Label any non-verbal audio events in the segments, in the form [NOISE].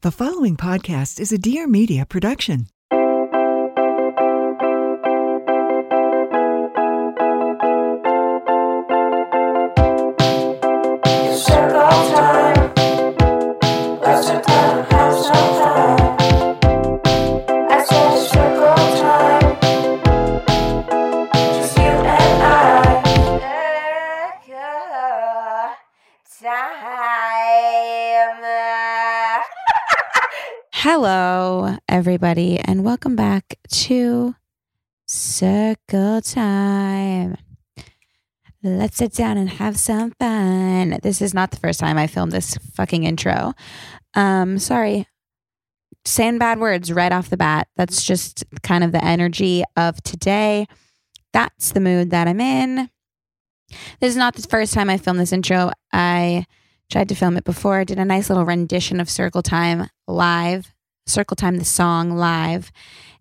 The following podcast is a Dear Media production. Hello, everybody, and welcome back to Circle Time. Let's sit down and have some fun. This is not the first time I filmed this fucking intro. Um, sorry, saying bad words right off the bat. That's just kind of the energy of today. That's the mood that I'm in. This is not the first time I filmed this intro. I tried to film it before. Did a nice little rendition of Circle Time live Circle Time the song live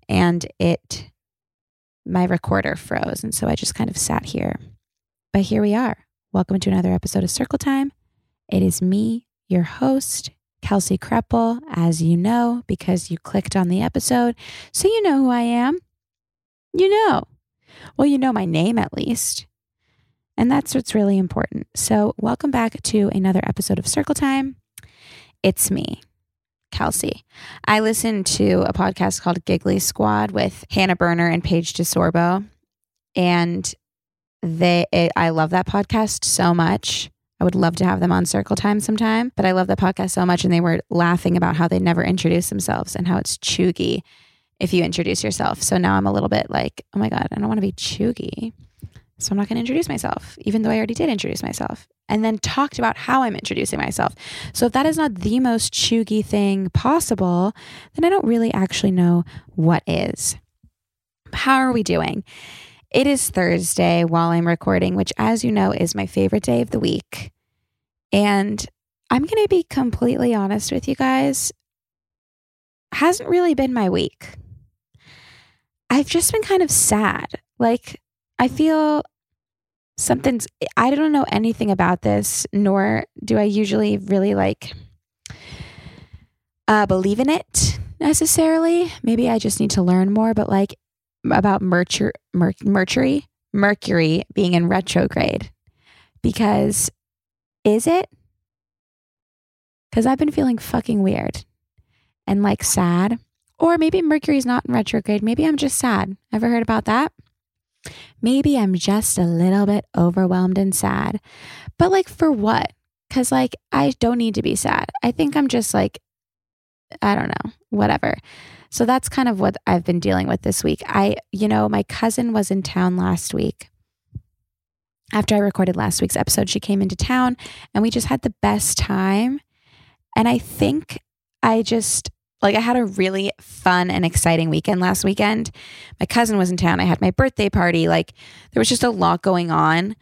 and it my recorder froze and so I just kind of sat here. But here we are. Welcome to another episode of Circle Time. It is me, your host, Kelsey Kreppel, as you know, because you clicked on the episode. So you know who I am. You know. Well, you know my name at least. And that's what's really important. So, welcome back to another episode of Circle Time. It's me, Kelsey. I listened to a podcast called Giggly Squad with Hannah Berner and Paige DeSorbo, and they it, I love that podcast so much. I would love to have them on Circle Time sometime, but I love the podcast so much, and they were laughing about how they never introduce themselves and how it's cheugy if you introduce yourself. So now I'm a little bit like, oh my god, I don't want to be cheugy. So I'm not going to introduce myself, even though I already did introduce myself and then talked about how I'm introducing myself. So if that is not the most cheugy thing possible, then I don't really actually know what is. How are we doing? It is Thursday while I'm recording, which, as you know, is my favorite day of the week. And I'm going to be completely honest with you guys. Hasn't really been my week. I've just been kind of sad. Like, I feel something's, I don't know anything about this, nor do I usually really like uh, believe in it necessarily. Maybe I just need to learn more, but like about Mercury, Mercury, Mercury being in retrograde. Because is it? Because I've been feeling fucking weird and like sad. Or maybe Mercury's not in retrograde. Maybe I'm just sad. Ever heard about that? Maybe I'm just a little bit overwhelmed and sad. But like for what? Cuz like I don't need to be sad. I think I'm just like I don't know, whatever. So that's kind of what I've been dealing with this week. I you know, my cousin was in town last week. After I recorded last week's episode, she came into town and we just had the best time. And I think I just like I had a really fun and exciting weekend last weekend. My cousin was in town. I had my birthday party. Like there was just a lot going on.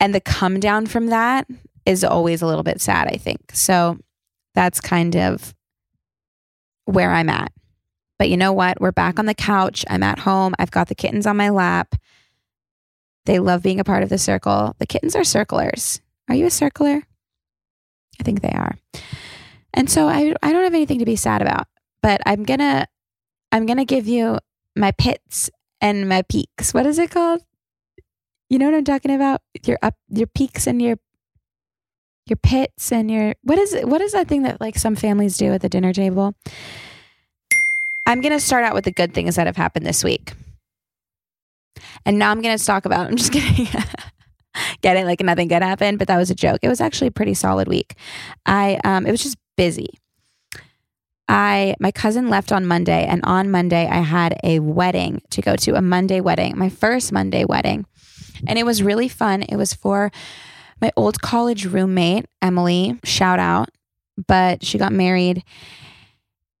And the come down from that is always a little bit sad, I think. So that's kind of where I'm at. But you know what? We're back on the couch. I'm at home. I've got the kittens on my lap. They love being a part of the circle. The kittens are circlers. Are you a circler? I think they are. And so I I don't have anything to be sad about, but I'm going to I'm going to give you my pits and my peaks. What is it called? You know what I'm talking about? Your up your peaks and your your pits and your what is it what is that thing that like some families do at the dinner table? I'm going to start out with the good things that have happened this week. And now I'm going to talk about, [LAUGHS] I'm just kidding. Get it? Like nothing good happened, but that was a joke. It was actually a pretty solid week. I, um, it was just busy. I, my cousin left on Monday, and on Monday, I had a wedding to go to, a Monday wedding, my first Monday wedding. And it was really fun. It was for my old college roommate, Emily, shout out, but she got married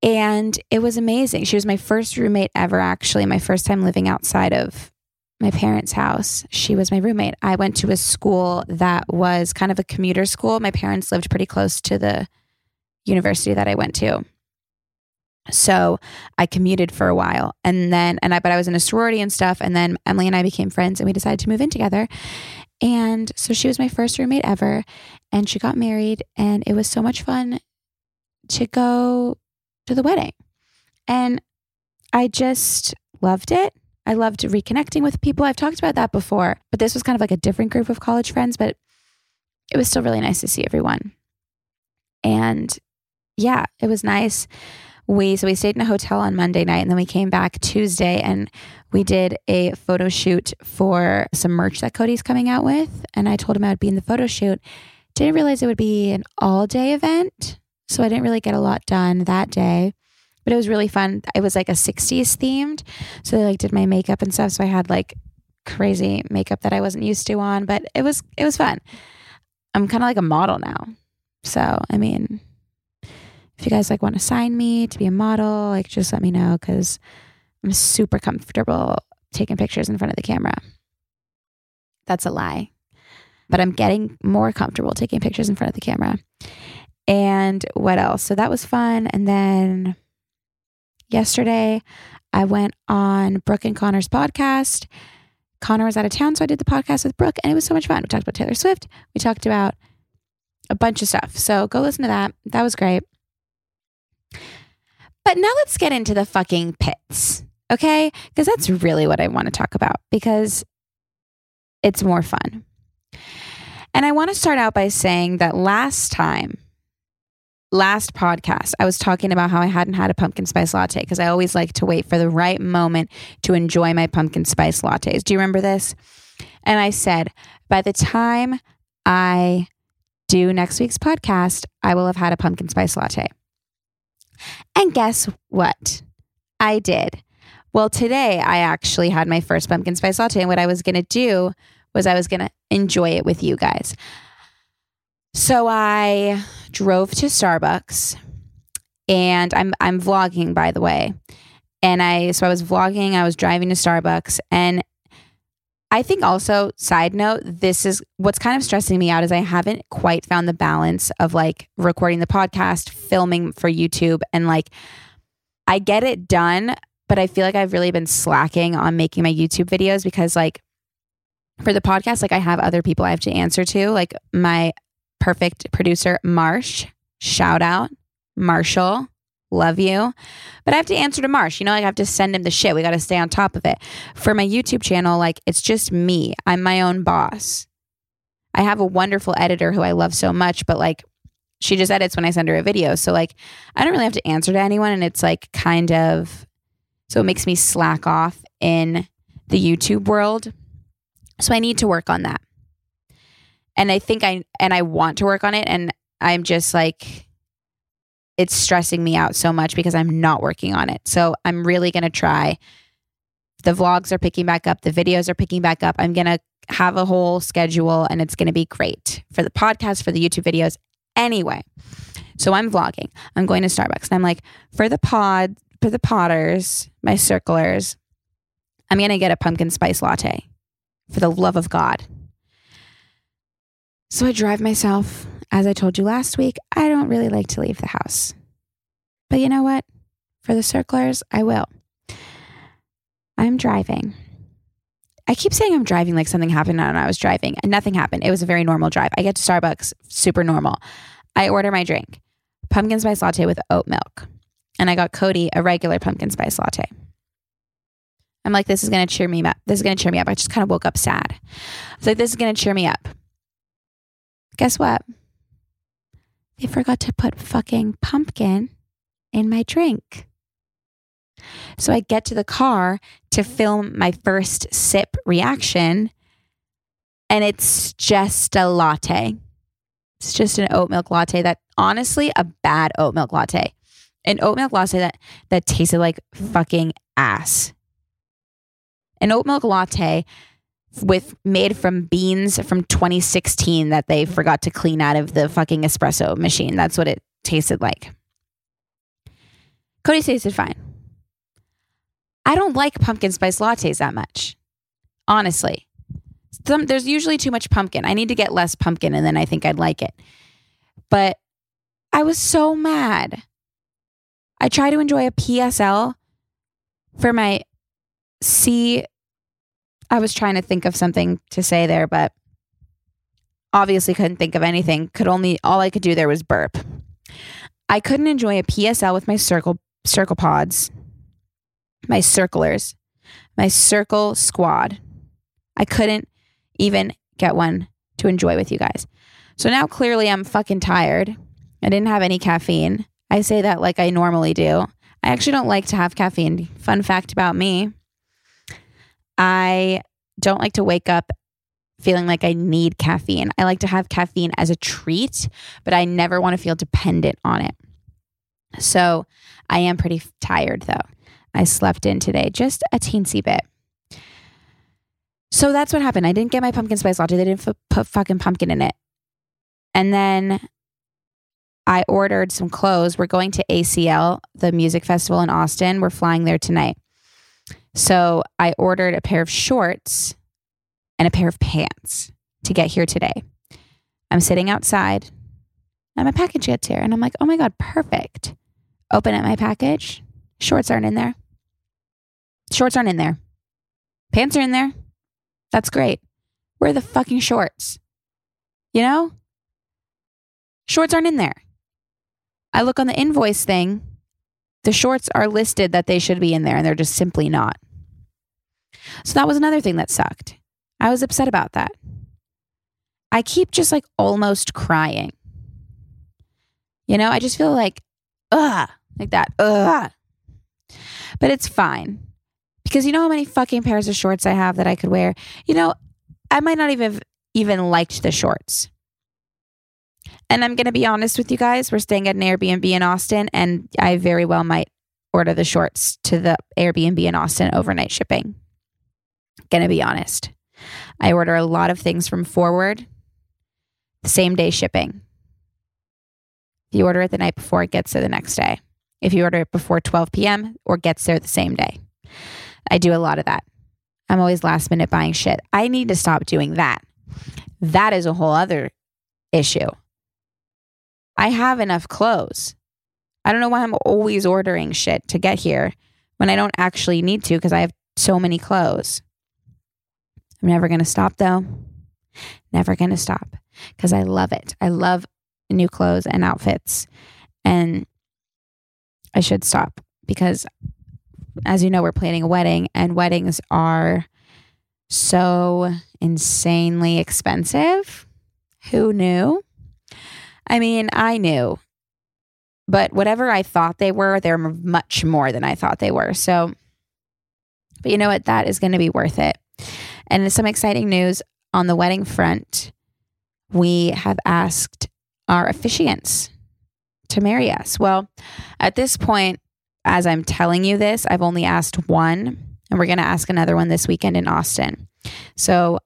and it was amazing. She was my first roommate ever, actually, my first time living outside of my parents' house. She was my roommate. I went to a school that was kind of a commuter school. My parents lived pretty close to the university that I went to. So I commuted for a while and then, and I, but I was in a sorority and stuff. And then Emily and I became friends and we decided to move in together. And so she was my first roommate ever and she got married and it was so much fun to go to the wedding. And I just loved it. I loved reconnecting with people. I've talked about that before, but this was kind of like a different group of college friends, but it was still really nice to see everyone. And yeah, it was nice. We so we stayed in a hotel on Monday night and then we came back Tuesday and we did a photo shoot for some merch that Cody's coming out with and I told him I would be in the photo shoot. Didn't realize it would be an all-day event. So I didn't really get a lot done that day, but it was really fun. It was like a 60s themed. So they like did my makeup and stuff. So I had like crazy makeup that I wasn't used to on, but it was, it was fun. I'm kind of like a model now. So, I mean, if you guys like want to sign me to be a model, like just let me know because I'm super comfortable taking pictures in front of the camera. That's a lie. But I'm getting more comfortable taking pictures in front of the camera. And what else? So that was fun. And then yesterday, I went on Brooke and Connor's podcast. Connor was out of town, so I did the podcast with Brooke, and it was so much fun. We talked about Taylor Swift. We talked about a bunch of stuff. So go listen to that. That was great. But now let's get into the fucking pits, okay? Because that's really what I want to talk about because it's more fun. And I want to start out by saying that last time last podcast, I was talking about how I hadn't had a pumpkin spice latte because I always like to wait for the right moment to enjoy my pumpkin spice lattes. Do you remember this? And I said, by the time I do next week's podcast, I will have had a pumpkin spice latte. And guess what? I did. Well, today I actually had my first pumpkin spice latte. And what I was going to do was I was going to enjoy it with you guys. So I drove to Starbucks and I'm I'm vlogging by the way. And I so I was vlogging, I was driving to Starbucks and I think also side note this is what's kind of stressing me out is I haven't quite found the balance of like recording the podcast, filming for YouTube and like I get it done, but I feel like I've really been slacking on making my YouTube videos because like for the podcast like I have other people I have to answer to, like my perfect producer, Marsh. Shout out, Marshall. Love you. But I have to answer to Marsh. You know, like I have to send him the shit. We got to stay on top of it. For my YouTube channel, like it's just me. I'm my own boss. I have a wonderful editor who I love so much, but like she just edits when I send her a video. So like I don't really have to answer to anyone. And it's like kind of, so it makes me slack off in the YouTube world. So I need to work on that and I think I and I want to work on it and I'm just like it's stressing me out so much because I'm not working on it. So I'm really going to try. The vlogs are picking back up, the videos are picking back up. I'm going to have a whole schedule and it's going to be great for the podcast, for the YouTube videos. Anyway, so I'm vlogging. I'm going to Starbucks and I'm like, for the pod, for the potters, my circlers, I'm going to get a pumpkin spice latte for the love of God. So I drive myself. As I told you last week, I don't really like to leave the house. But you know what? For the circlers, I will. I'm driving. I keep saying I'm driving like something happened when I was driving, and nothing happened. It was a very normal drive. I get to Starbucks, super normal. I order my drink, pumpkin spice latte with oat milk. And I got Cody a regular pumpkin spice latte. I'm like, this is going to cheer me up. This is going to cheer me up. I just kind of woke up sad. I was like, this is going to cheer me up. Guess what? They forgot to put fucking pumpkin in my drink. So I get to the car to film my first sip reaction, and it's just a latte. It's just an oat milk latte that honestly, a bad oat milk latte. An oat milk latte that that tasted like fucking ass. An oat milk latte with made from beans from 2016 that they forgot to clean out of the fucking espresso machine. That's what it tasted like. Cody tasted fine. I don't like pumpkin spice lattes that much. Honestly. Some, there's usually too much pumpkin. I need to get less pumpkin and then I think I'd like it. But I was so mad. I tried to enjoy a PSL for my C. I was trying to think of something to say there, but obviously couldn't think of anything. Could only, all I could do there was burp. I couldn't enjoy a PSL with my circle circle pods, my circlers, my circle squad. I couldn't even get one to enjoy with you guys. So now clearly I'm fucking tired. I didn't have any caffeine. I say that like I normally do. I actually don't like to have caffeine. Fun fact about me I don't like to wake up feeling like I need caffeine. I like to have caffeine as a treat, but I never want to feel dependent on it. So I am pretty tired though. I slept in today just a teensy bit. So that's what happened. I didn't get my pumpkin spice latte. They didn't f- put fucking pumpkin in it. And then I ordered some clothes. We're going to ACL, the music festival in Austin. We're flying there tonight. So I ordered a pair of shorts and a pair of pants to get here today. I'm sitting outside and my package gets here and I'm like, oh my God, perfect. Open up my package. Shorts aren't in there. Shorts aren't in there. Pants are in there. That's great. Where are the fucking shorts? You know? Shorts aren't in there. I look on the invoice thing. The shorts are listed that they should be in there and they're just simply not. So that was another thing that sucked. I was upset about that. I keep just like almost crying. You know, I just feel like, ugh, like that, ugh. But it's fine because you know how many fucking pairs of shorts I have that I could wear. You know, I might not even have even liked the shorts. And I'm going to be honest with you guys. We're staying at an Airbnb in Austin, and I very well might order the shorts to the Airbnb in Austin overnight shipping. Going to be honest. I order a lot of things from Forward, same day shipping. If you order it the night before, it gets there the next day. If you order it before 12 p.m. or gets there the same day. I do a lot of that. I'm always last minute buying shit. I need to stop doing that. That is a whole other issue. I have enough clothes. I don't know why I'm always ordering shit to get here when I don't actually need to because I have so many clothes. I'm never going to stop though. Never going to stop because I love it. I love new clothes and outfits. And I should stop because, as you know, we're planning a wedding and weddings are so insanely expensive. Who knew? I mean, I knew, but whatever I thought they were, they're much more than I thought they were. So, but you know what? That is going to be worth it. And some exciting news on the wedding front. We have asked our officiants to marry us. Well, at this point, as I'm telling you this, I've only asked one, and we're going to ask another one this weekend in Austin. So,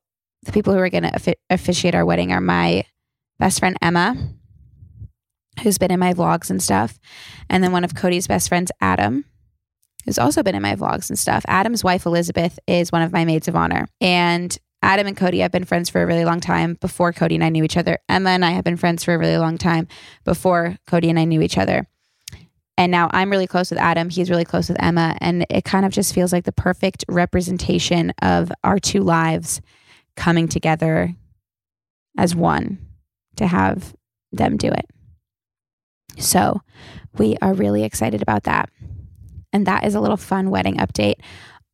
the people who are going to officiate our wedding are my best friend, Emma, who's been in my vlogs and stuff. And then one of Cody's best friends, Adam, who's also been in my vlogs and stuff. Adam's wife, Elizabeth, is one of my maids of honor. And Adam and Cody have been friends for a really long time before Cody and I knew each other. Emma and I have been friends for a really long time before Cody and I knew each other. And now I'm really close with Adam. He's really close with Emma. And it kind of just feels like the perfect representation of our two lives coming together as one to have them do it. So we are really excited about that. And that is a little fun wedding update.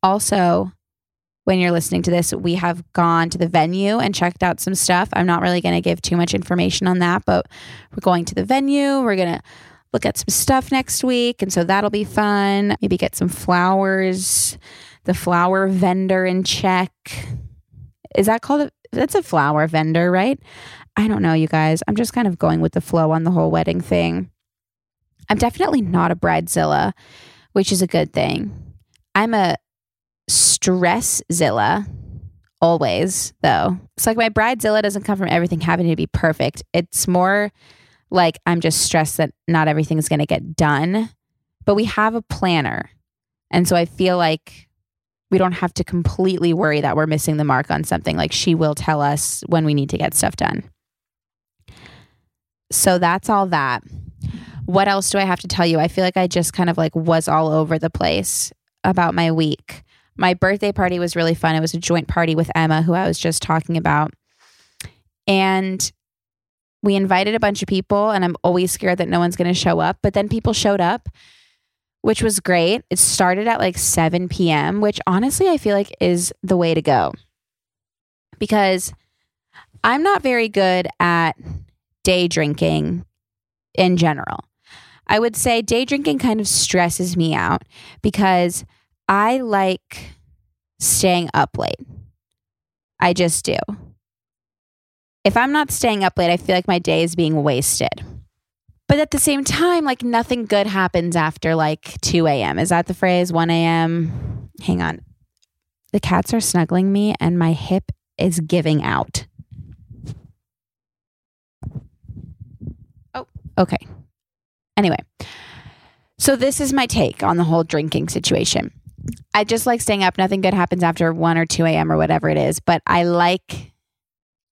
Also, when you're listening to this, we have gone to the venue and checked out some stuff. I'm not really going to give too much information on that, but we're going to the venue. We're going to look at some stuff next week. And so that'll be fun. Maybe get some flowers, the flower vendor in check. Is that called a, that's a flower vendor, right? I don't know, you guys. I'm just kind of going with the flow on the whole wedding thing. I'm definitely not a bridezilla, which is a good thing. I'm a stresszilla always, though. It's like my bridezilla doesn't come from everything having to be perfect. It's more like I'm just stressed that not everything's going to get done. But we have a planner. And so I feel like we don't have to completely worry that we're missing the mark on something. Like she will tell us when we need to get stuff done. So that's all that. What else do I have to tell you? I feel like I just kind of like was all over the place about my week. My birthday party was really fun. It was a joint party with Emma, who I was just talking about. And we invited a bunch of people, and I'm always scared that no one's going to show up. But then people showed up, which was great. It started at like 7 p.m., which honestly I feel like is the way to go because I'm not very good at day drinking in general. I would say day drinking kind of stresses me out because I like staying up late. I just do. If I'm not staying up late, I feel like my day is being wasted. But at the same time, like nothing good happens after like 2 a.m. Is that the phrase? 1 a.m. Hang on. The cats are snuggling me and my hip is giving out. Okay. Anyway, so this is my take on the whole drinking situation. I just like staying up. Nothing good happens after 1 or 2 a.m. or whatever it is, but I like,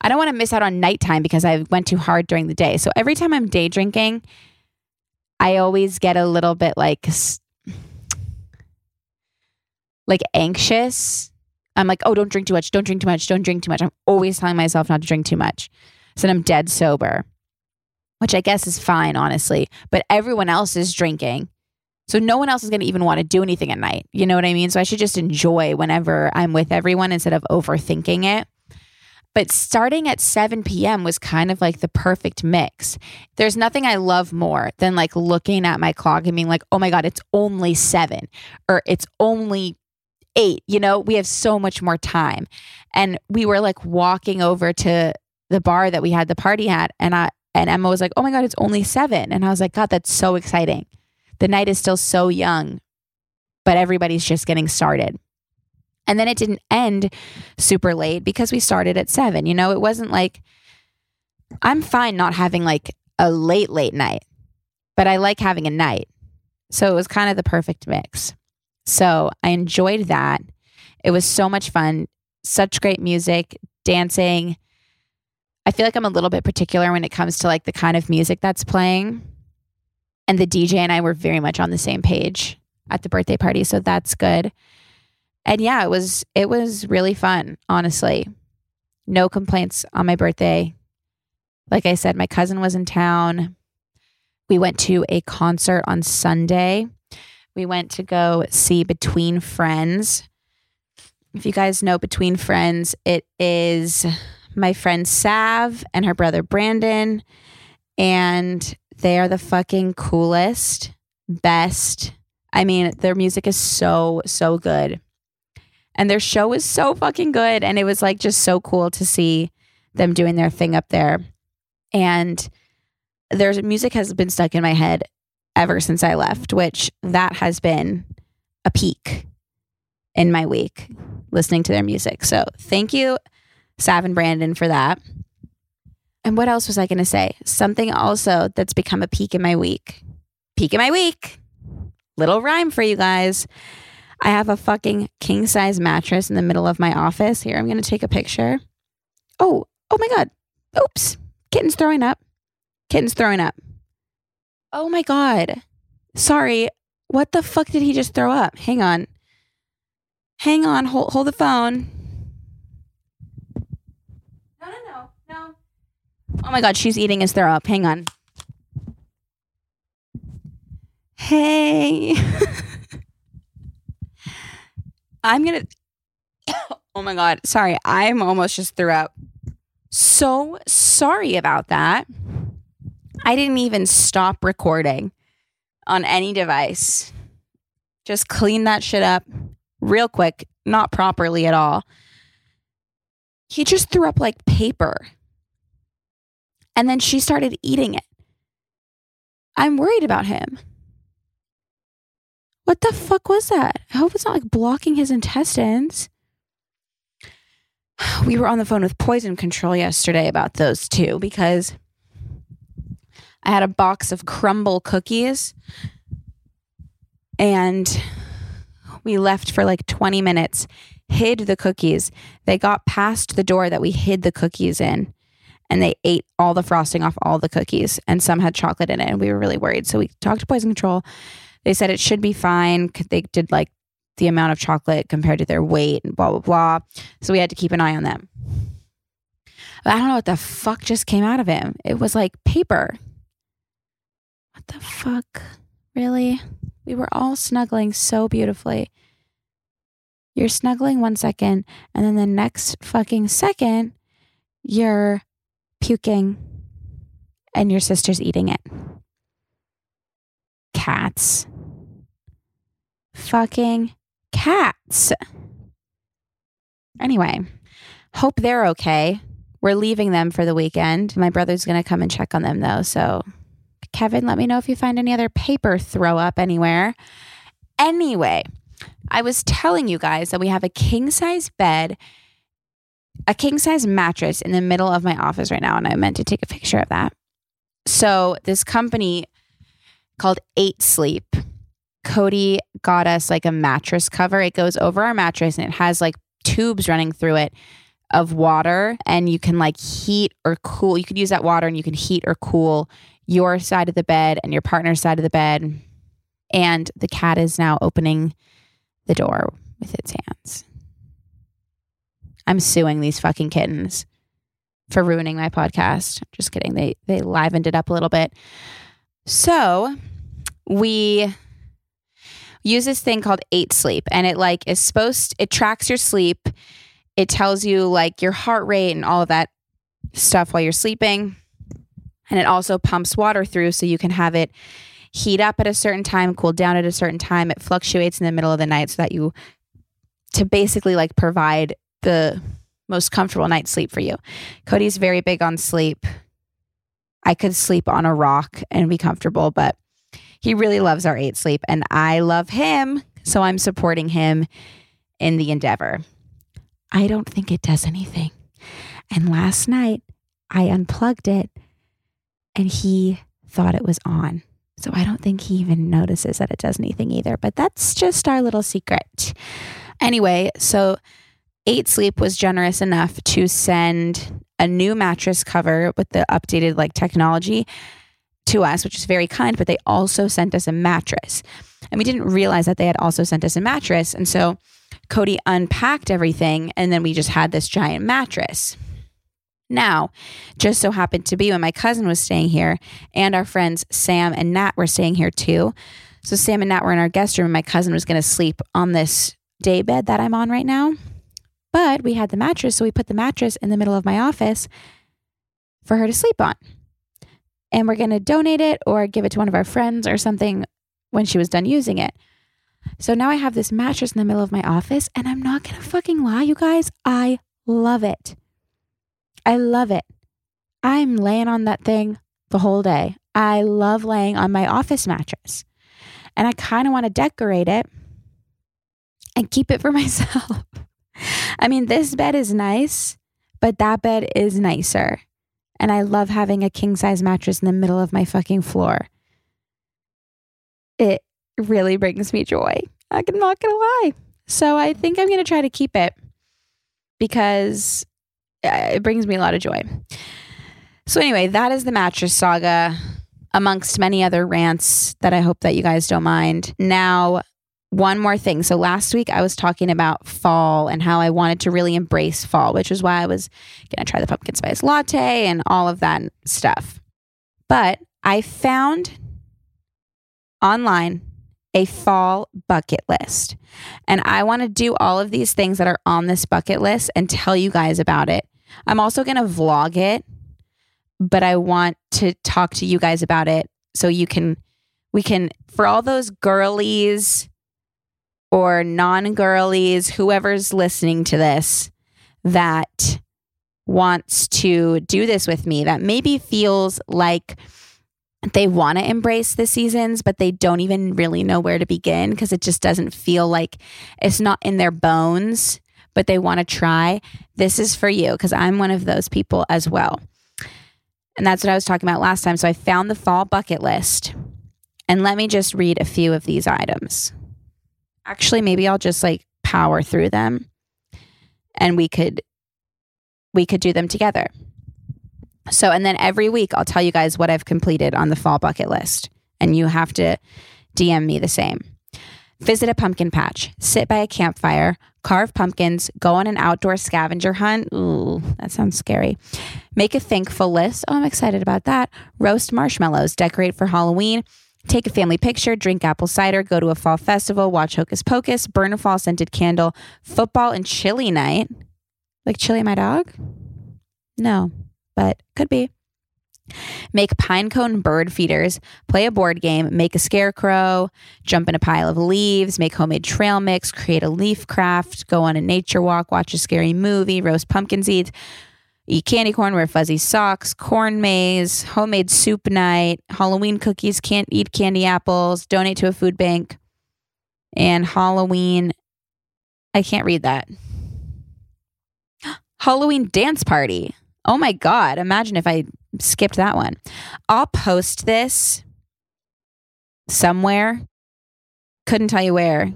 I don't want to miss out on nighttime because I went too hard during the day. So every time I'm day drinking, I always get a little bit like, like anxious. I'm like, oh, don't drink too much. Don't drink too much. Don't drink too much. I'm always telling myself not to drink too much. So then I'm dead sober which I guess is fine, honestly. But everyone else is drinking. So no one else is going to even want to do anything at night. You know what I mean? So I should just enjoy whenever I'm with everyone instead of overthinking it. But starting at 7 p.m. was kind of like the perfect mix. There's nothing I love more than like looking at my clock and being like, oh my God, it's only seven or it's only eight. You know, we have so much more time. And we were like walking over to the bar that we had the party at. And I, and Emma was like, oh my God, it's only seven. And I was like, God, that's so exciting. The night is still so young, but everybody's just getting started. And then it didn't end super late because we started at seven. You know, it wasn't like, I'm fine not having like a late, late night, but I like having a night. So it was kind of the perfect mix. So I enjoyed that. It was so much fun, such great music, dancing, I feel like I'm a little bit particular when it comes to like the kind of music that's playing. And the DJ and I were very much on the same page at the birthday party, so that's good. And yeah, it was it was really fun, honestly. No complaints on my birthday. Like I said, my cousin was in town. We went to a concert on Sunday. We went to go see Between Friends. If you guys know Between Friends, it is my friend Sav and her brother Brandon. And they are the fucking coolest, best. I mean, their music is so, so good. And their show is so fucking good. And it was like just so cool to see them doing their thing up there. And their music has been stuck in my head ever since I left, which that has been a peak in my week listening to their music. So thank you Sav and Brandon for that. And what else was I going to say? Something also that's become a peak in my week. Peak in my week. Little rhyme for you guys. I have a fucking king size mattress in the middle of my office. Here, I'm going to take a picture. Oh, oh my God. Oops. Kitten's throwing up. Kitten's throwing up. Oh my God. Sorry. What the fuck did he just throw up? Hang on. Hang on. Hold, hold the phone. Oh my God, she's eating his throw up. Hang on. Hey. [LAUGHS] I'm going [COUGHS] to. Oh my God. Sorry. I'm almost just threw up. So sorry about that. I didn't even stop recording. on any device. Just clean that shit up real quick, not properly at all. He just threw up like paper. And then she started eating it. I'm worried about him. What the fuck was that? I hope it's not like blocking his intestines. [SIGHS] We were on the phone with poison control yesterday about those two because I had a box of crumble cookies and we left for like 20 minutes, hid the cookies. They got past the door that we hid the cookies in and they ate all the frosting off all the cookies and some had chocolate in it and we were really worried. So we talked to poison control. They said it should be fine. They did like the amount of chocolate compared to their weight and blah blah blah. So we had to keep an eye on them. But I don't know what the fuck just came out of him. It was like paper. What the fuck? Really? We were all snuggling so beautifully. You're snuggling one second, and then the next fucking second, you're puking and your sister's eating it. Cats. Fucking cats. Anyway, hope they're okay. We're leaving them for the weekend. My brother's going to come and check on them though. So, Kevin, let me know if you find any other paper throw up anywhere. Anyway, I was telling you guys that we have a king size bed, a king size mattress in the middle of my office right now. And I meant to take a picture of that. So, this company called Eight Sleep, Cody got us like a mattress cover. It goes over our mattress and it has like tubes running through it of water and you can like heat or cool. You could use that water and you can heat or cool your side of the bed and your partner's side of the bed. And the cat is now opening the door with its hands. I'm suing these fucking kittens for ruining my podcast. Just kidding. They they livened it up a little bit. So, we use this thing called 8 sleep and it like is supposed it tracks your sleep it tells you like your heart rate and all of that stuff while you're sleeping. And it also pumps water through so you can have it heat up at a certain time, cool down at a certain time. It fluctuates in the middle of the night so that you to basically like provide the most comfortable night's sleep for you. Cody's very big on sleep. I could sleep on a rock and be comfortable, but he really loves our 8 sleep and I love him, so I'm supporting him in the endeavor. I don't think it does anything. And last night I unplugged it and he thought it was on. So I don't think he even notices that it does anything either. But that's just our little secret. Anyway, so Eight Sleep was generous enough to send a new mattress cover with the updated like technology to us, which is very kind, but they also sent us a mattress. And we didn't realize that they had also sent us a mattress. And so Cody unpacked everything, and then we just had this giant mattress. Now, just so happened to be when my cousin was staying here, and our friends Sam and Nat were staying here too. So Sam and Nat were in our guest room, and my cousin was going to sleep on this day bed that I'm on right now. But we had the mattress, so we put the mattress in the middle of my office for her to sleep on. And we're going to donate it or give it to one of our friends or something when she was done using it. So now I have this mattress in the middle of my office, and I'm not gonna fucking lie, you guys. I love it. I love it. I'm laying on that thing the whole day. I love laying on my office mattress. And I kind of want to decorate it and keep it for [LAUGHS] myself. I mean, this bed is nice, but that bed is nicer. And I love having a king size mattress in the middle of my fucking floor. It really brings me joy. I'm not going to lie. So I think I'm going to try to keep it because uh, it brings me a lot of joy. So, anyway, that is the mattress saga amongst many other rants that I hope that you guys don't mind. Now, one more thing. So, last week I was talking about fall and how I wanted to really embrace fall, which is why I was going to try the pumpkin spice latte and all of that stuff. But I found online a fall bucket list. And I want to do all of these things that are on this bucket list and tell you guys about it. I'm also going to vlog it, but I want to talk to you guys about it so you can We can, for all those girlies or non girlies, whoever's listening to this that wants to do this with me, that maybe feels like they want to embrace the seasons, but they don't even really know where to begin because it just doesn't feel like it's not in their bones, but they want to try. This is for you because I'm one of those people as well. And that's what I was talking about last time. So I found the fall bucket list. And let me just read a few of these items. Actually, maybe I'll just like power through them and we could we could do them together. So, and then every week I'll tell you guys what I've completed on the fall bucket list, and you have to DM me the same. Visit a pumpkin patch, sit by a campfire, carve pumpkins, go on an outdoor scavenger hunt. Ooh, that sounds scary. Make a thankful list. Oh, I'm excited about that. Roast marshmallows, decorate for Halloween, take a family picture, drink apple cider, go to a fall festival, watch Hocus Pocus, burn a fall scented candle, football and chili night. Like chili my dog? No, but could be. Make pine cone bird feeders, play a board game, make a scarecrow, jump in a pile of leaves, make homemade trail mix, create a leaf craft, go on a nature walk, watch a scary movie, roast pumpkin seeds, eat candy corn, wear fuzzy socks, corn maze, homemade soup night, Halloween cookies, can't eat candy apples, donate to a food bank, and Halloween. I can't read that. [GASPS] Halloween dance party. Oh my God. Imagine if I skipped that one. I'll post this somewhere. Couldn't tell you where.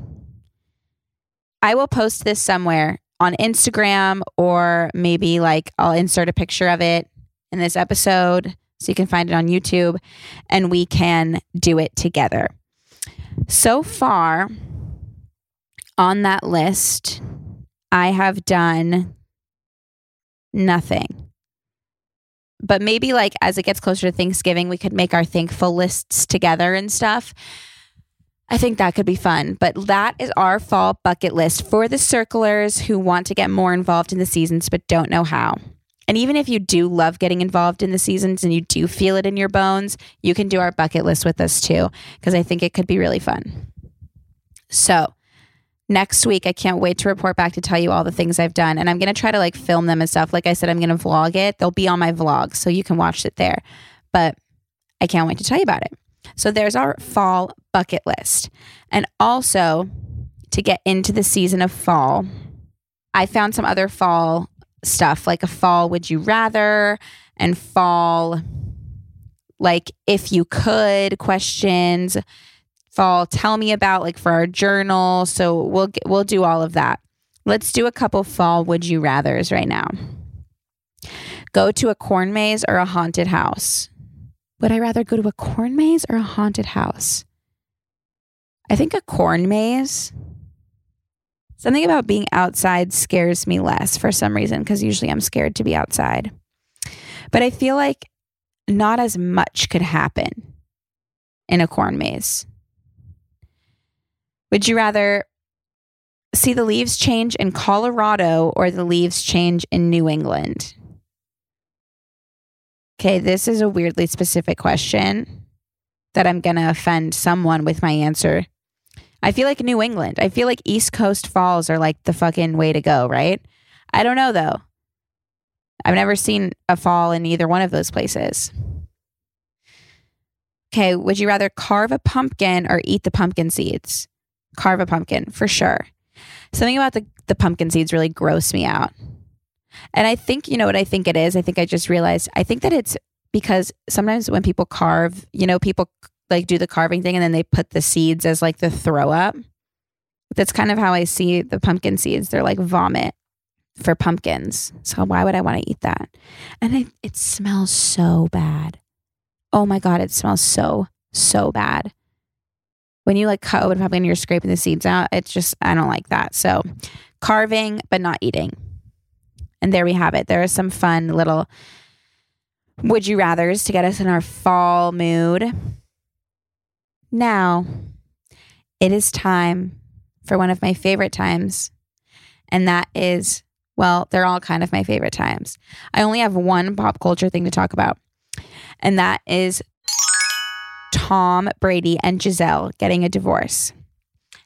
I will post this somewhere on Instagram or maybe like I'll insert a picture of it in this episode so you can find it on YouTube and we can do it together. So far on that list, I have done nothing. But maybe like as it gets closer to Thanksgiving, we could make our thankful lists together and stuff. I think that could be fun. But that is our fall bucket list for the circlers who want to get more involved in the seasons but don't know how. And even if you do love getting involved in the seasons and you do feel it in your bones, you can do our bucket list with us too, because I think it could be really fun. So, next week, I can't wait to report back to tell you all the things I've done. And I'm going to try to like film them and stuff. Like I said, I'm going to vlog it. They'll be on my vlog, so you can watch it there. But I can't wait to tell you about it. So there's our fall bucket list. And also to get into the season of fall, I found some other fall stuff like a fall would you rather and fall like if you could questions. Fall tell me about like for our journal. So we'll we'll do all of that. Let's do a couple fall would you rathers right now. Go to a corn maze or a haunted house would I rather go to a corn maze or a haunted house? I think a corn maze. Something about being outside scares me less for some reason because usually I'm scared to be outside. But I feel like not as much could happen in a corn maze. Would you rather see the leaves change in Colorado or the leaves change in New England? Okay, this is a weirdly specific question that I'm going to offend someone with my answer. I feel like New England. I feel like East Coast falls are like the fucking way to go, right? I don't know though. I've never seen a fall in either one of those places. Okay, would you rather carve a pumpkin or eat the pumpkin seeds? Carve a pumpkin for sure. Something about the, the pumpkin seeds really gross me out. And I think, you know what I think it is? I think I just realized, I think that it's because sometimes when people carve, you know, people like do the carving thing and then they put the seeds as like the throw up. That's kind of how I see the pumpkin seeds. They're like vomit for pumpkins. So why would I want to eat that? And it, it smells so bad. Oh my God, it smells so, so bad. When you like cut open pumpkin and you're scraping the seeds out, it's just, I don't like that. So carving, but not eating. And there we have it. There are some fun little would you rathers to get us in our fall mood. Now, it is time for one of my favorite times, and that is well, they're all kind of my favorite times. I only have one pop culture thing to talk about, and that is Tom Brady and Gisele getting a divorce.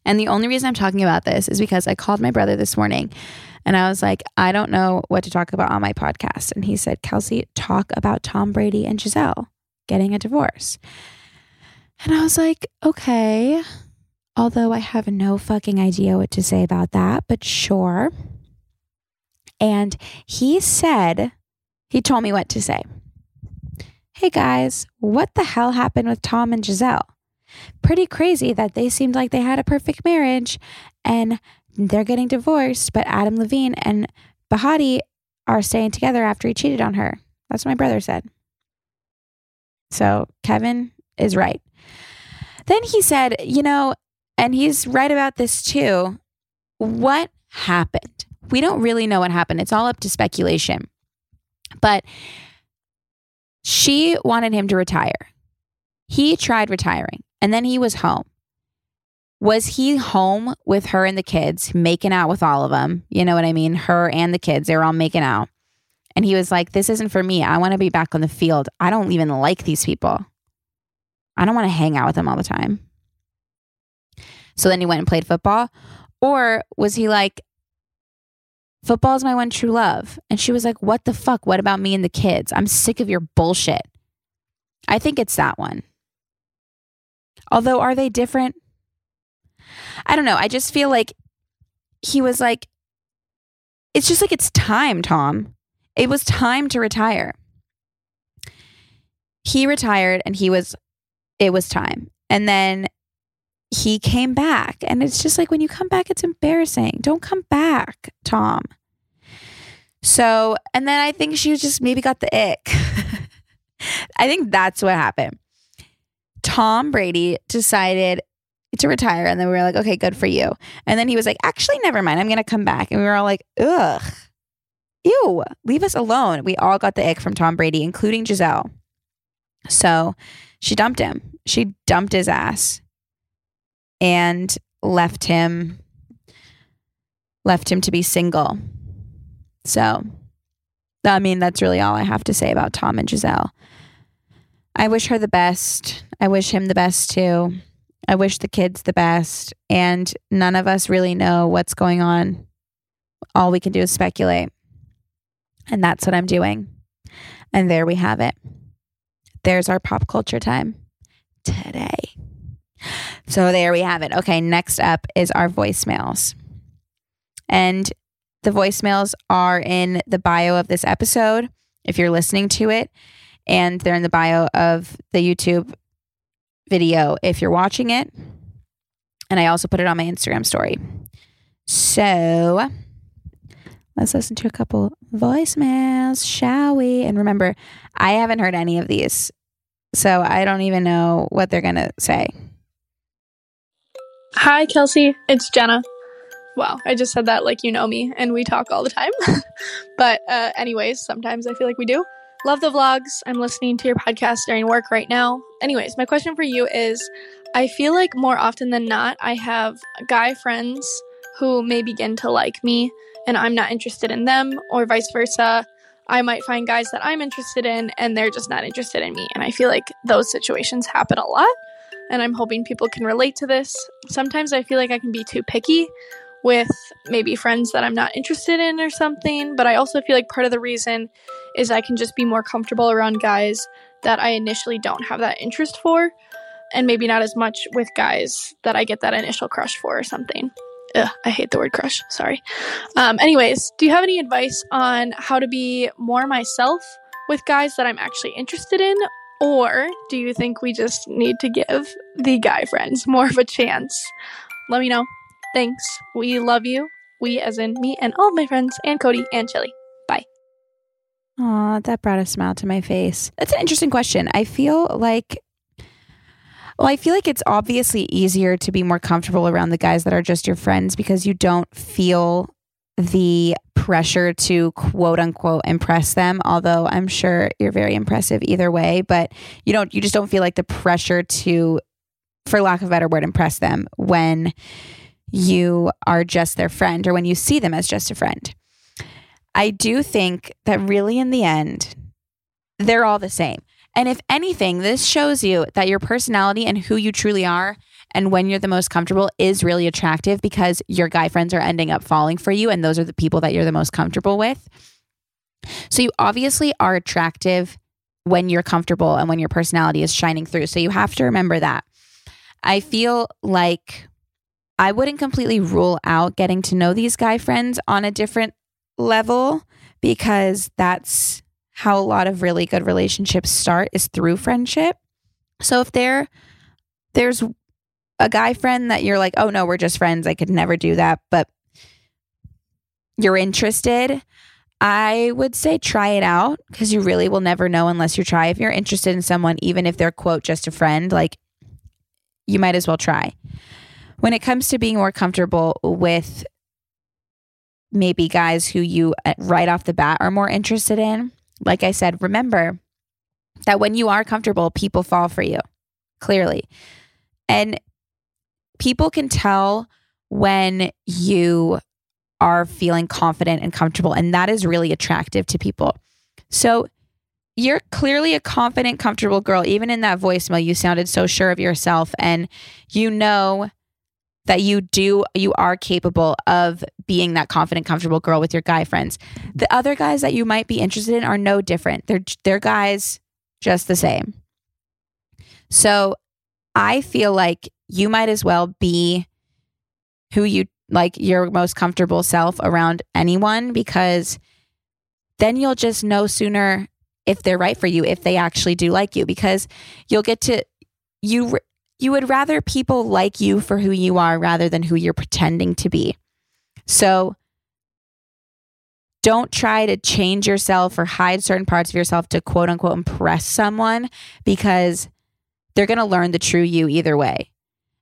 And the only reason I'm talking about this is because I called my brother this morning and I was like, I don't know what to talk about on my podcast. And he said, Kelsey, talk about Tom Brady and Gisele getting a divorce. And I was like, okay. Although I have no fucking idea what to say about that, but sure. And he said, he told me what to say. Hey guys, what the hell happened with Tom and Gisele? Pretty crazy that they seemed like they had a perfect marriage and they're getting divorced, but Adam Levine and Behati are staying together after he cheated on her. That's what my brother said. So Kevin is right. Then he said, you know, and he's right about this too. What happened? We don't really know what happened. It's all up to speculation. But she wanted him to retire. He tried retiring and then he was home. Was he home with her and the kids, making out with all of them? You know what I mean? Her and the kids, they were all making out. And he was like, This isn't for me. I want to be back on the field. I don't even like these people. I don't want to hang out with them all the time. So then he went and played football. Or was he like, Football is my one true love. And she was like, What the fuck? What about me and the kids? I'm sick of your bullshit. I think it's that one. Although, are they different? I don't know. I just feel like he was like, It's just like it's time, Tom. It was time to retire. He retired and he was, it was time. And then he came back. And it's just like when you come back, it's embarrassing. Don't come back, Tom. So, and then I think she just maybe got the ick. [LAUGHS] I think that's what happened. Tom Brady decided to retire. And then we were like, okay, good for you. And then he was like, actually, never mind. I'm going to come back. And we were all like, ugh, ew, leave us alone. We all got the ick from Tom Brady, including Gisele. So she dumped him. She dumped his ass and left him left him to be single. So, I mean, that's really all I have to say about Tom and Gisele. I wish her the best. I wish him the best too. I wish the kids the best. And none of us really know what's going on. All we can do is speculate. And that's what I'm doing. And there we have it. There's our pop culture time today. So there we have it. Okay, next up is our voicemails. And the voicemails are in the bio of this episode if you're listening to it, and they're in the bio of the YouTube video if you're watching it. And I also put it on my Instagram story. So let's listen to a couple voicemails, shall we? And remember, I haven't heard any of these. So I don't even know what they're going to say. Hi, Kelsey. It's Jenna. Wow, I just said that like you know me and we talk all the time. [LAUGHS] but, uh, anyways, sometimes I feel like we do. Love the vlogs. I'm listening to your podcast during work right now. Anyways, my question for you is I feel like more often than not, I have guy friends who may begin to like me and I'm not interested in them, or vice versa. I might find guys that I'm interested in and they're just not interested in me. And I feel like those situations happen a lot and I'm hoping people can relate to this. Sometimes I feel like I can be too picky with maybe friends that I'm not interested in or something, but I also feel like part of the reason is I can just be more comfortable around guys that I initially don't have that interest for, and maybe not as much with guys that I get that initial crush for or something. Ugh, I hate the word crush. Sorry. Um, anyways, do you have any advice on how to be more myself with guys that I'm actually interested in, or do you think we just need to give the guy friends more of a chance? Let me know. Thanks. We love you. We, as in me and all of my friends, and Cody and Chili. Aw, that brought a smile to my face. That's an interesting question. I feel like well, I feel like it's obviously easier to be more comfortable around the guys that are just your friends because you don't feel the pressure to quote unquote impress them although i'm sure you're very impressive either way but you don't you just don't feel like the pressure to for lack of a better word impress them when you are just their friend or when you see them as just a friend i do think that really in the end they're all the same And if anything, this shows you that your personality and who you truly are and when you're the most comfortable is really attractive because your guy friends are ending up falling for you and those are the people that you're the most comfortable with. So you obviously are attractive when you're comfortable and when your personality is shining through. So you have to remember that. I feel like I wouldn't completely rule out getting to know these guy friends on a different level because that's how a lot of really good relationships start is through friendship. So if there there's a guy friend that you're like, "Oh no, we're just friends. I could never do that." But you're interested, I would say try it out because you really will never know unless you try. If you're interested in someone, even if they're, quote, just a friend, like you might as well try. When it comes to being more comfortable with maybe guys who you uh, right off the bat are more interested in, like I said, remember that when you are comfortable, people fall for you clearly. And people can tell when you are feeling confident and comfortable. And that is really attractive to people. So you're clearly a confident, comfortable girl. Even in that voicemail, you sounded so sure of yourself. And you know that you do, you are capable of being that confident, comfortable girl with your guy friends. The other guys that you might be interested in are no different. They're, they're guys just the same. So I feel like you might as well be who you like your most comfortable self around anyone because then you'll just know sooner if they're right for you if they actually do like you because you'll get to you you would rather people like you for who you are rather than who you're pretending to be. So don't try to change yourself or hide certain parts of yourself to quote unquote impress someone because they're going to learn the true you either way.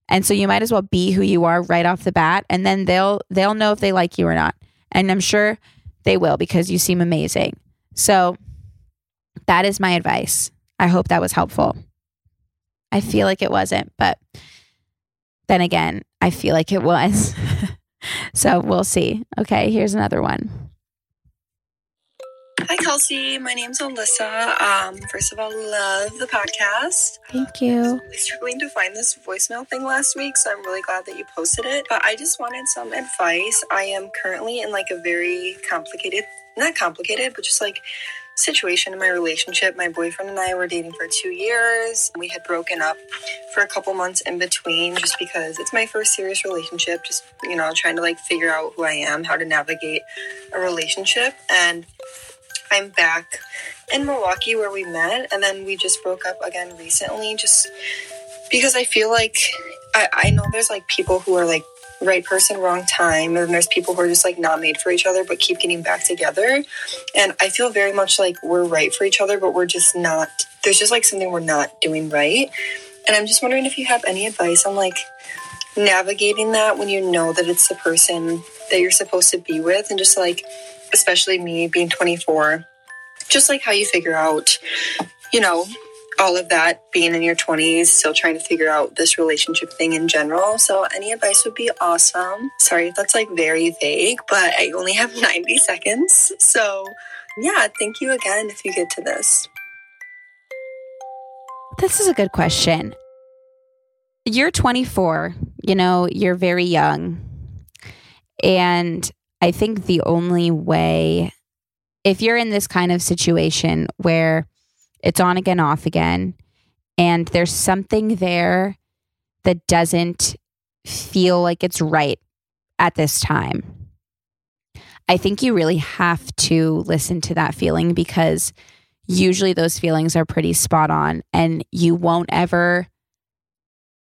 And so you might as well be who you are right off the bat and then they'll they'll know if they like you or not. And I'm sure they will because you seem amazing. So that is my advice. I hope that was helpful. I feel like it wasn't, but then again, I feel like it was. [LAUGHS] so we'll see. Okay, here's another one. Hi, Kelsey. My name's Alyssa. Um, first of all, love the podcast. Thank you. I was really struggling to find this voicemail thing last week, so I'm really glad that you posted it. But I just wanted some advice. I am currently in like a very complicated, not complicated, but just like situation in my relationship. My boyfriend and I were dating for two years. We had broken up for a couple months in between just because it's my first serious relationship. Just, you know, trying to like figure out who I am, how to navigate a relationship. And I'm back in Milwaukee where we met, and then we just broke up again recently, just because I feel like I, I know there's like people who are like right person, wrong time, and there's people who are just like not made for each other but keep getting back together. And I feel very much like we're right for each other, but we're just not, there's just like something we're not doing right. And I'm just wondering if you have any advice on like navigating that when you know that it's the person that you're supposed to be with and just like especially me being 24, just like how you figure out, you know, all of that being in your 20s, still trying to figure out this relationship thing in general. So, any advice would be awesome. Sorry if that's like very vague, but I only have [LAUGHS] 90 seconds. So, yeah, thank you again if you get to this. This is a good question. You're 24, you know, you're very young. And I think the only way, if you're in this kind of situation where it's on again, off again, and there's something there that doesn't feel like it's right at this time, I think you really have to listen to that feeling because usually those feelings are pretty spot on and you won't ever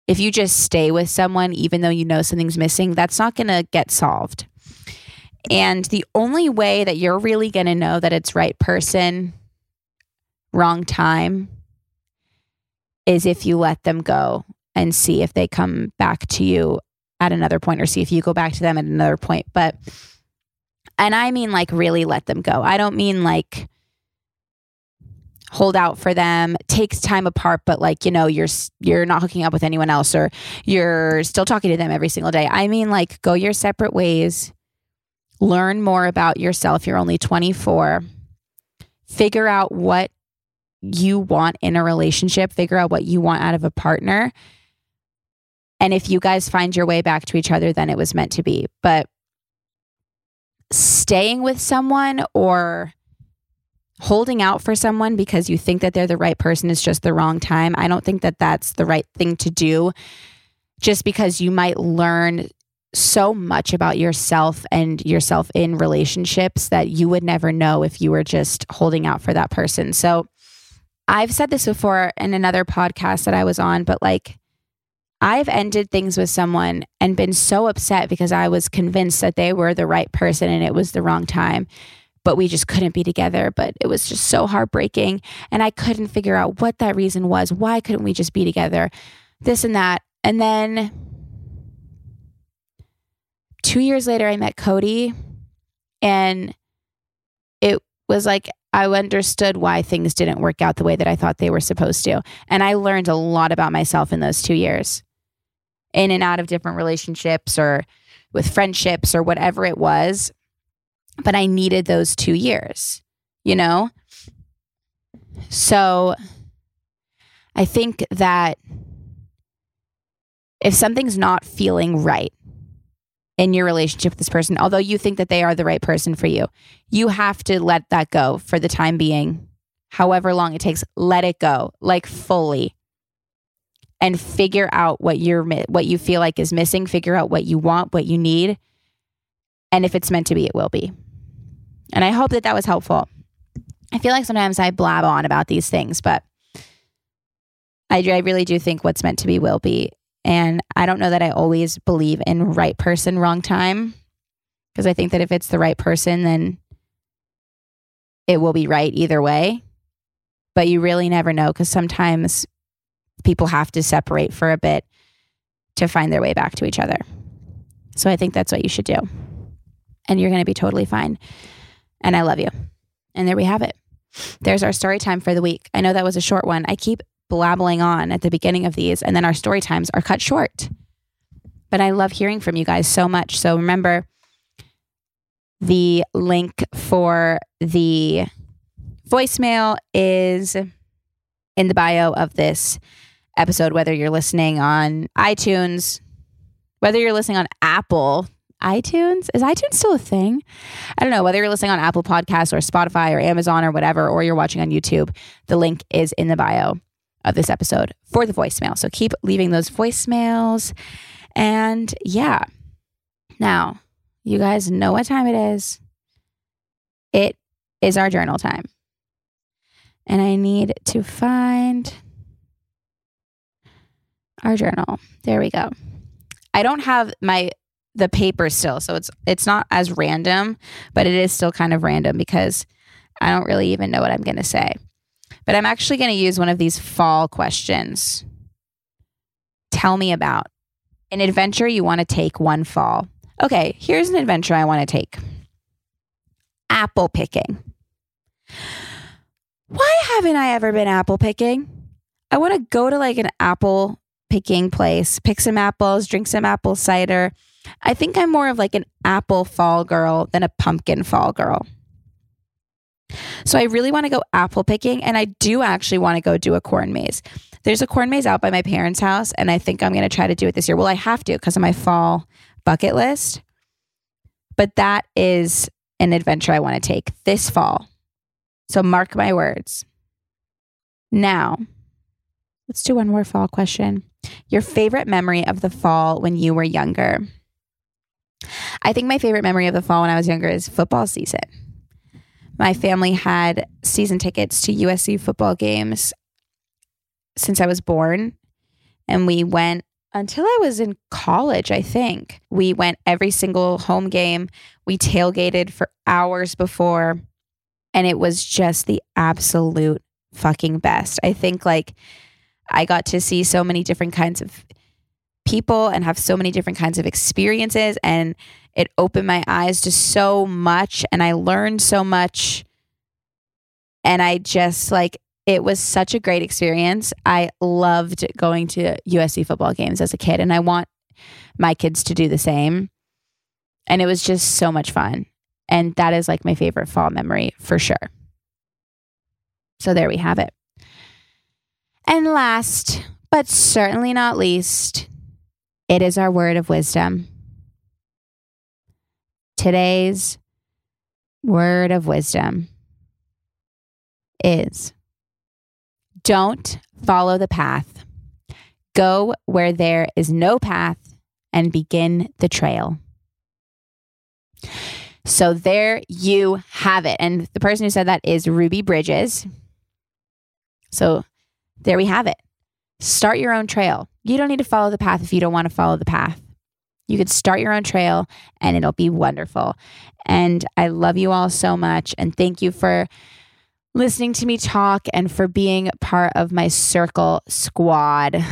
if you just stay with someone even though you know something's missing that's not going to get solved. And the only way that you're really going to know that it's right person, wrong time, is if you let them go and see if they come back to you at another point or see if you go back to them at another point. But, and I mean like really let them go. I don't mean like, hold out for them takes time apart but like you know you're you're not hooking up with anyone else or you're still talking to them every single day i mean like go your separate ways learn more about yourself. You're only 24. Figure out what you want in a relationship, figure out what you want out of a partner. And if you guys find your way back to each other, then it was meant to be. But staying with someone or holding out for someone because you think that they're the right person is just the wrong time. I don't think that that's the right thing to do just because you might learn so much about yourself and yourself in relationships that you would never know if you were just holding out for that person. So I've said this before in another podcast that I was on, but like I've ended things with someone and been so upset because I was convinced that they were the right person and it was the wrong time. But we just couldn't be together. But it was just so heartbreaking. And I couldn't figure out what that reason was. Why couldn't we just be together? This and that. And then two years later, I met Cody, and it was like I understood why things didn't work out the way that I thought they were supposed to. And I learned a lot about myself in those two years, in and out of different relationships or with friendships or whatever it was. But I needed those two years, you know? So I think that if something's not feeling right, in your relationship with this person, although you think that they are the right person for you. You have to let that go for the time being, however long it takes. Let it go, like fully, and figure out what you're what you feel like is missing. Figure out what you want, what you need, and if it's meant to be, it will be. And I hope that that was helpful. I feel like sometimes I blab on about these things, but I, I really do think what's meant to be will be. And I don't know that I always believe in right person, wrong time. Because I think that if it's the right person, then it will be right either way. But you really never know because sometimes people have to separate for a bit to find their way back to each other. So I think that's what you should do. And you're going to be totally fine. And I love you. And there we have it. There's our story time for the week. I know that was a short one. I keep blabbling on at the beginning of these, and then our story times are cut short. But I love hearing from you guys so much. So remember, the link for the voicemail is in the bio of this episode, whether you're listening on iTunes, whether you're listening on Apple iTunes. Is iTunes still a thing? I don't know. Whether you're listening on Apple Podcasts or Spotify or Amazon or whatever, or you're watching on YouTube, the link is in the bio of this episode for the voicemail. So keep leaving those voicemails. And yeah, now you guys know what time it is. It is our journal time. And I need to find our journal. There we go. I don't have my the paper still, so it's it's not as random, but it is still kind of random because I don't really even know what I'm going to say. But I'm actually going to use one of these fall questions. Tell me about an adventure you want to take one fall. Okay, here's an adventure I want to take apple picking. Why haven't I ever been apple picking? I want to go to like an apple picking place, pick some apples, drink some apple cider. I think I'm more of like an apple fall girl than a pumpkin fall girl. So I really want to go apple picking and I do actually want to go do a corn maze. There's a corn maze out by my parents' house and I think I'm going to try to do it this year. Well, I have to because of my fall bucket list. But that is an adventure I want to take this fall. So mark my words. Now, let's do one more fall question. Your favorite memory of the fall when you were younger? I think my favorite memory of the fall when I was younger is football season. My family had season tickets to USC football games since I was born. And we went until I was in college, I think. We went every single home game. We tailgated for hours before. And it was just the absolute fucking best. I think like I got to see so many different kinds of people and have so many different kinds of experiences. And it opened my eyes to so much and I learned so much. And I just like, it was such a great experience. I loved going to USC football games as a kid, and I want my kids to do the same. And it was just so much fun. And that is like my favorite fall memory for sure. So there we have it. And last, but certainly not least, it is our word of wisdom. Today's word of wisdom is don't follow the path. Go where there is no path and begin the trail. So there you have it. And the person who said that is Ruby Bridges. So there we have it. Start your own trail. You don't need to follow the path if you don't want to follow the path. You could start your own trail and it'll be wonderful. And I love you all so much. And thank you for listening to me talk and for being part of my circle squad.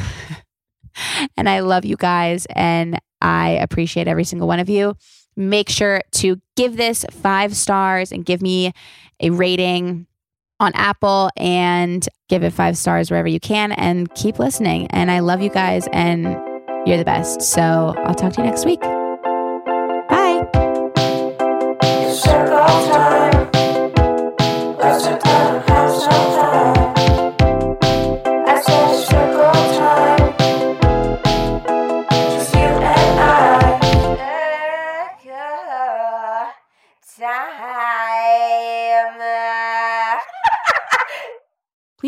[LAUGHS] and I love you guys and I appreciate every single one of you. Make sure to give this five stars and give me a rating on Apple and give it five stars wherever you can and keep listening. And I love you guys and you're the best. So I'll talk to you next week.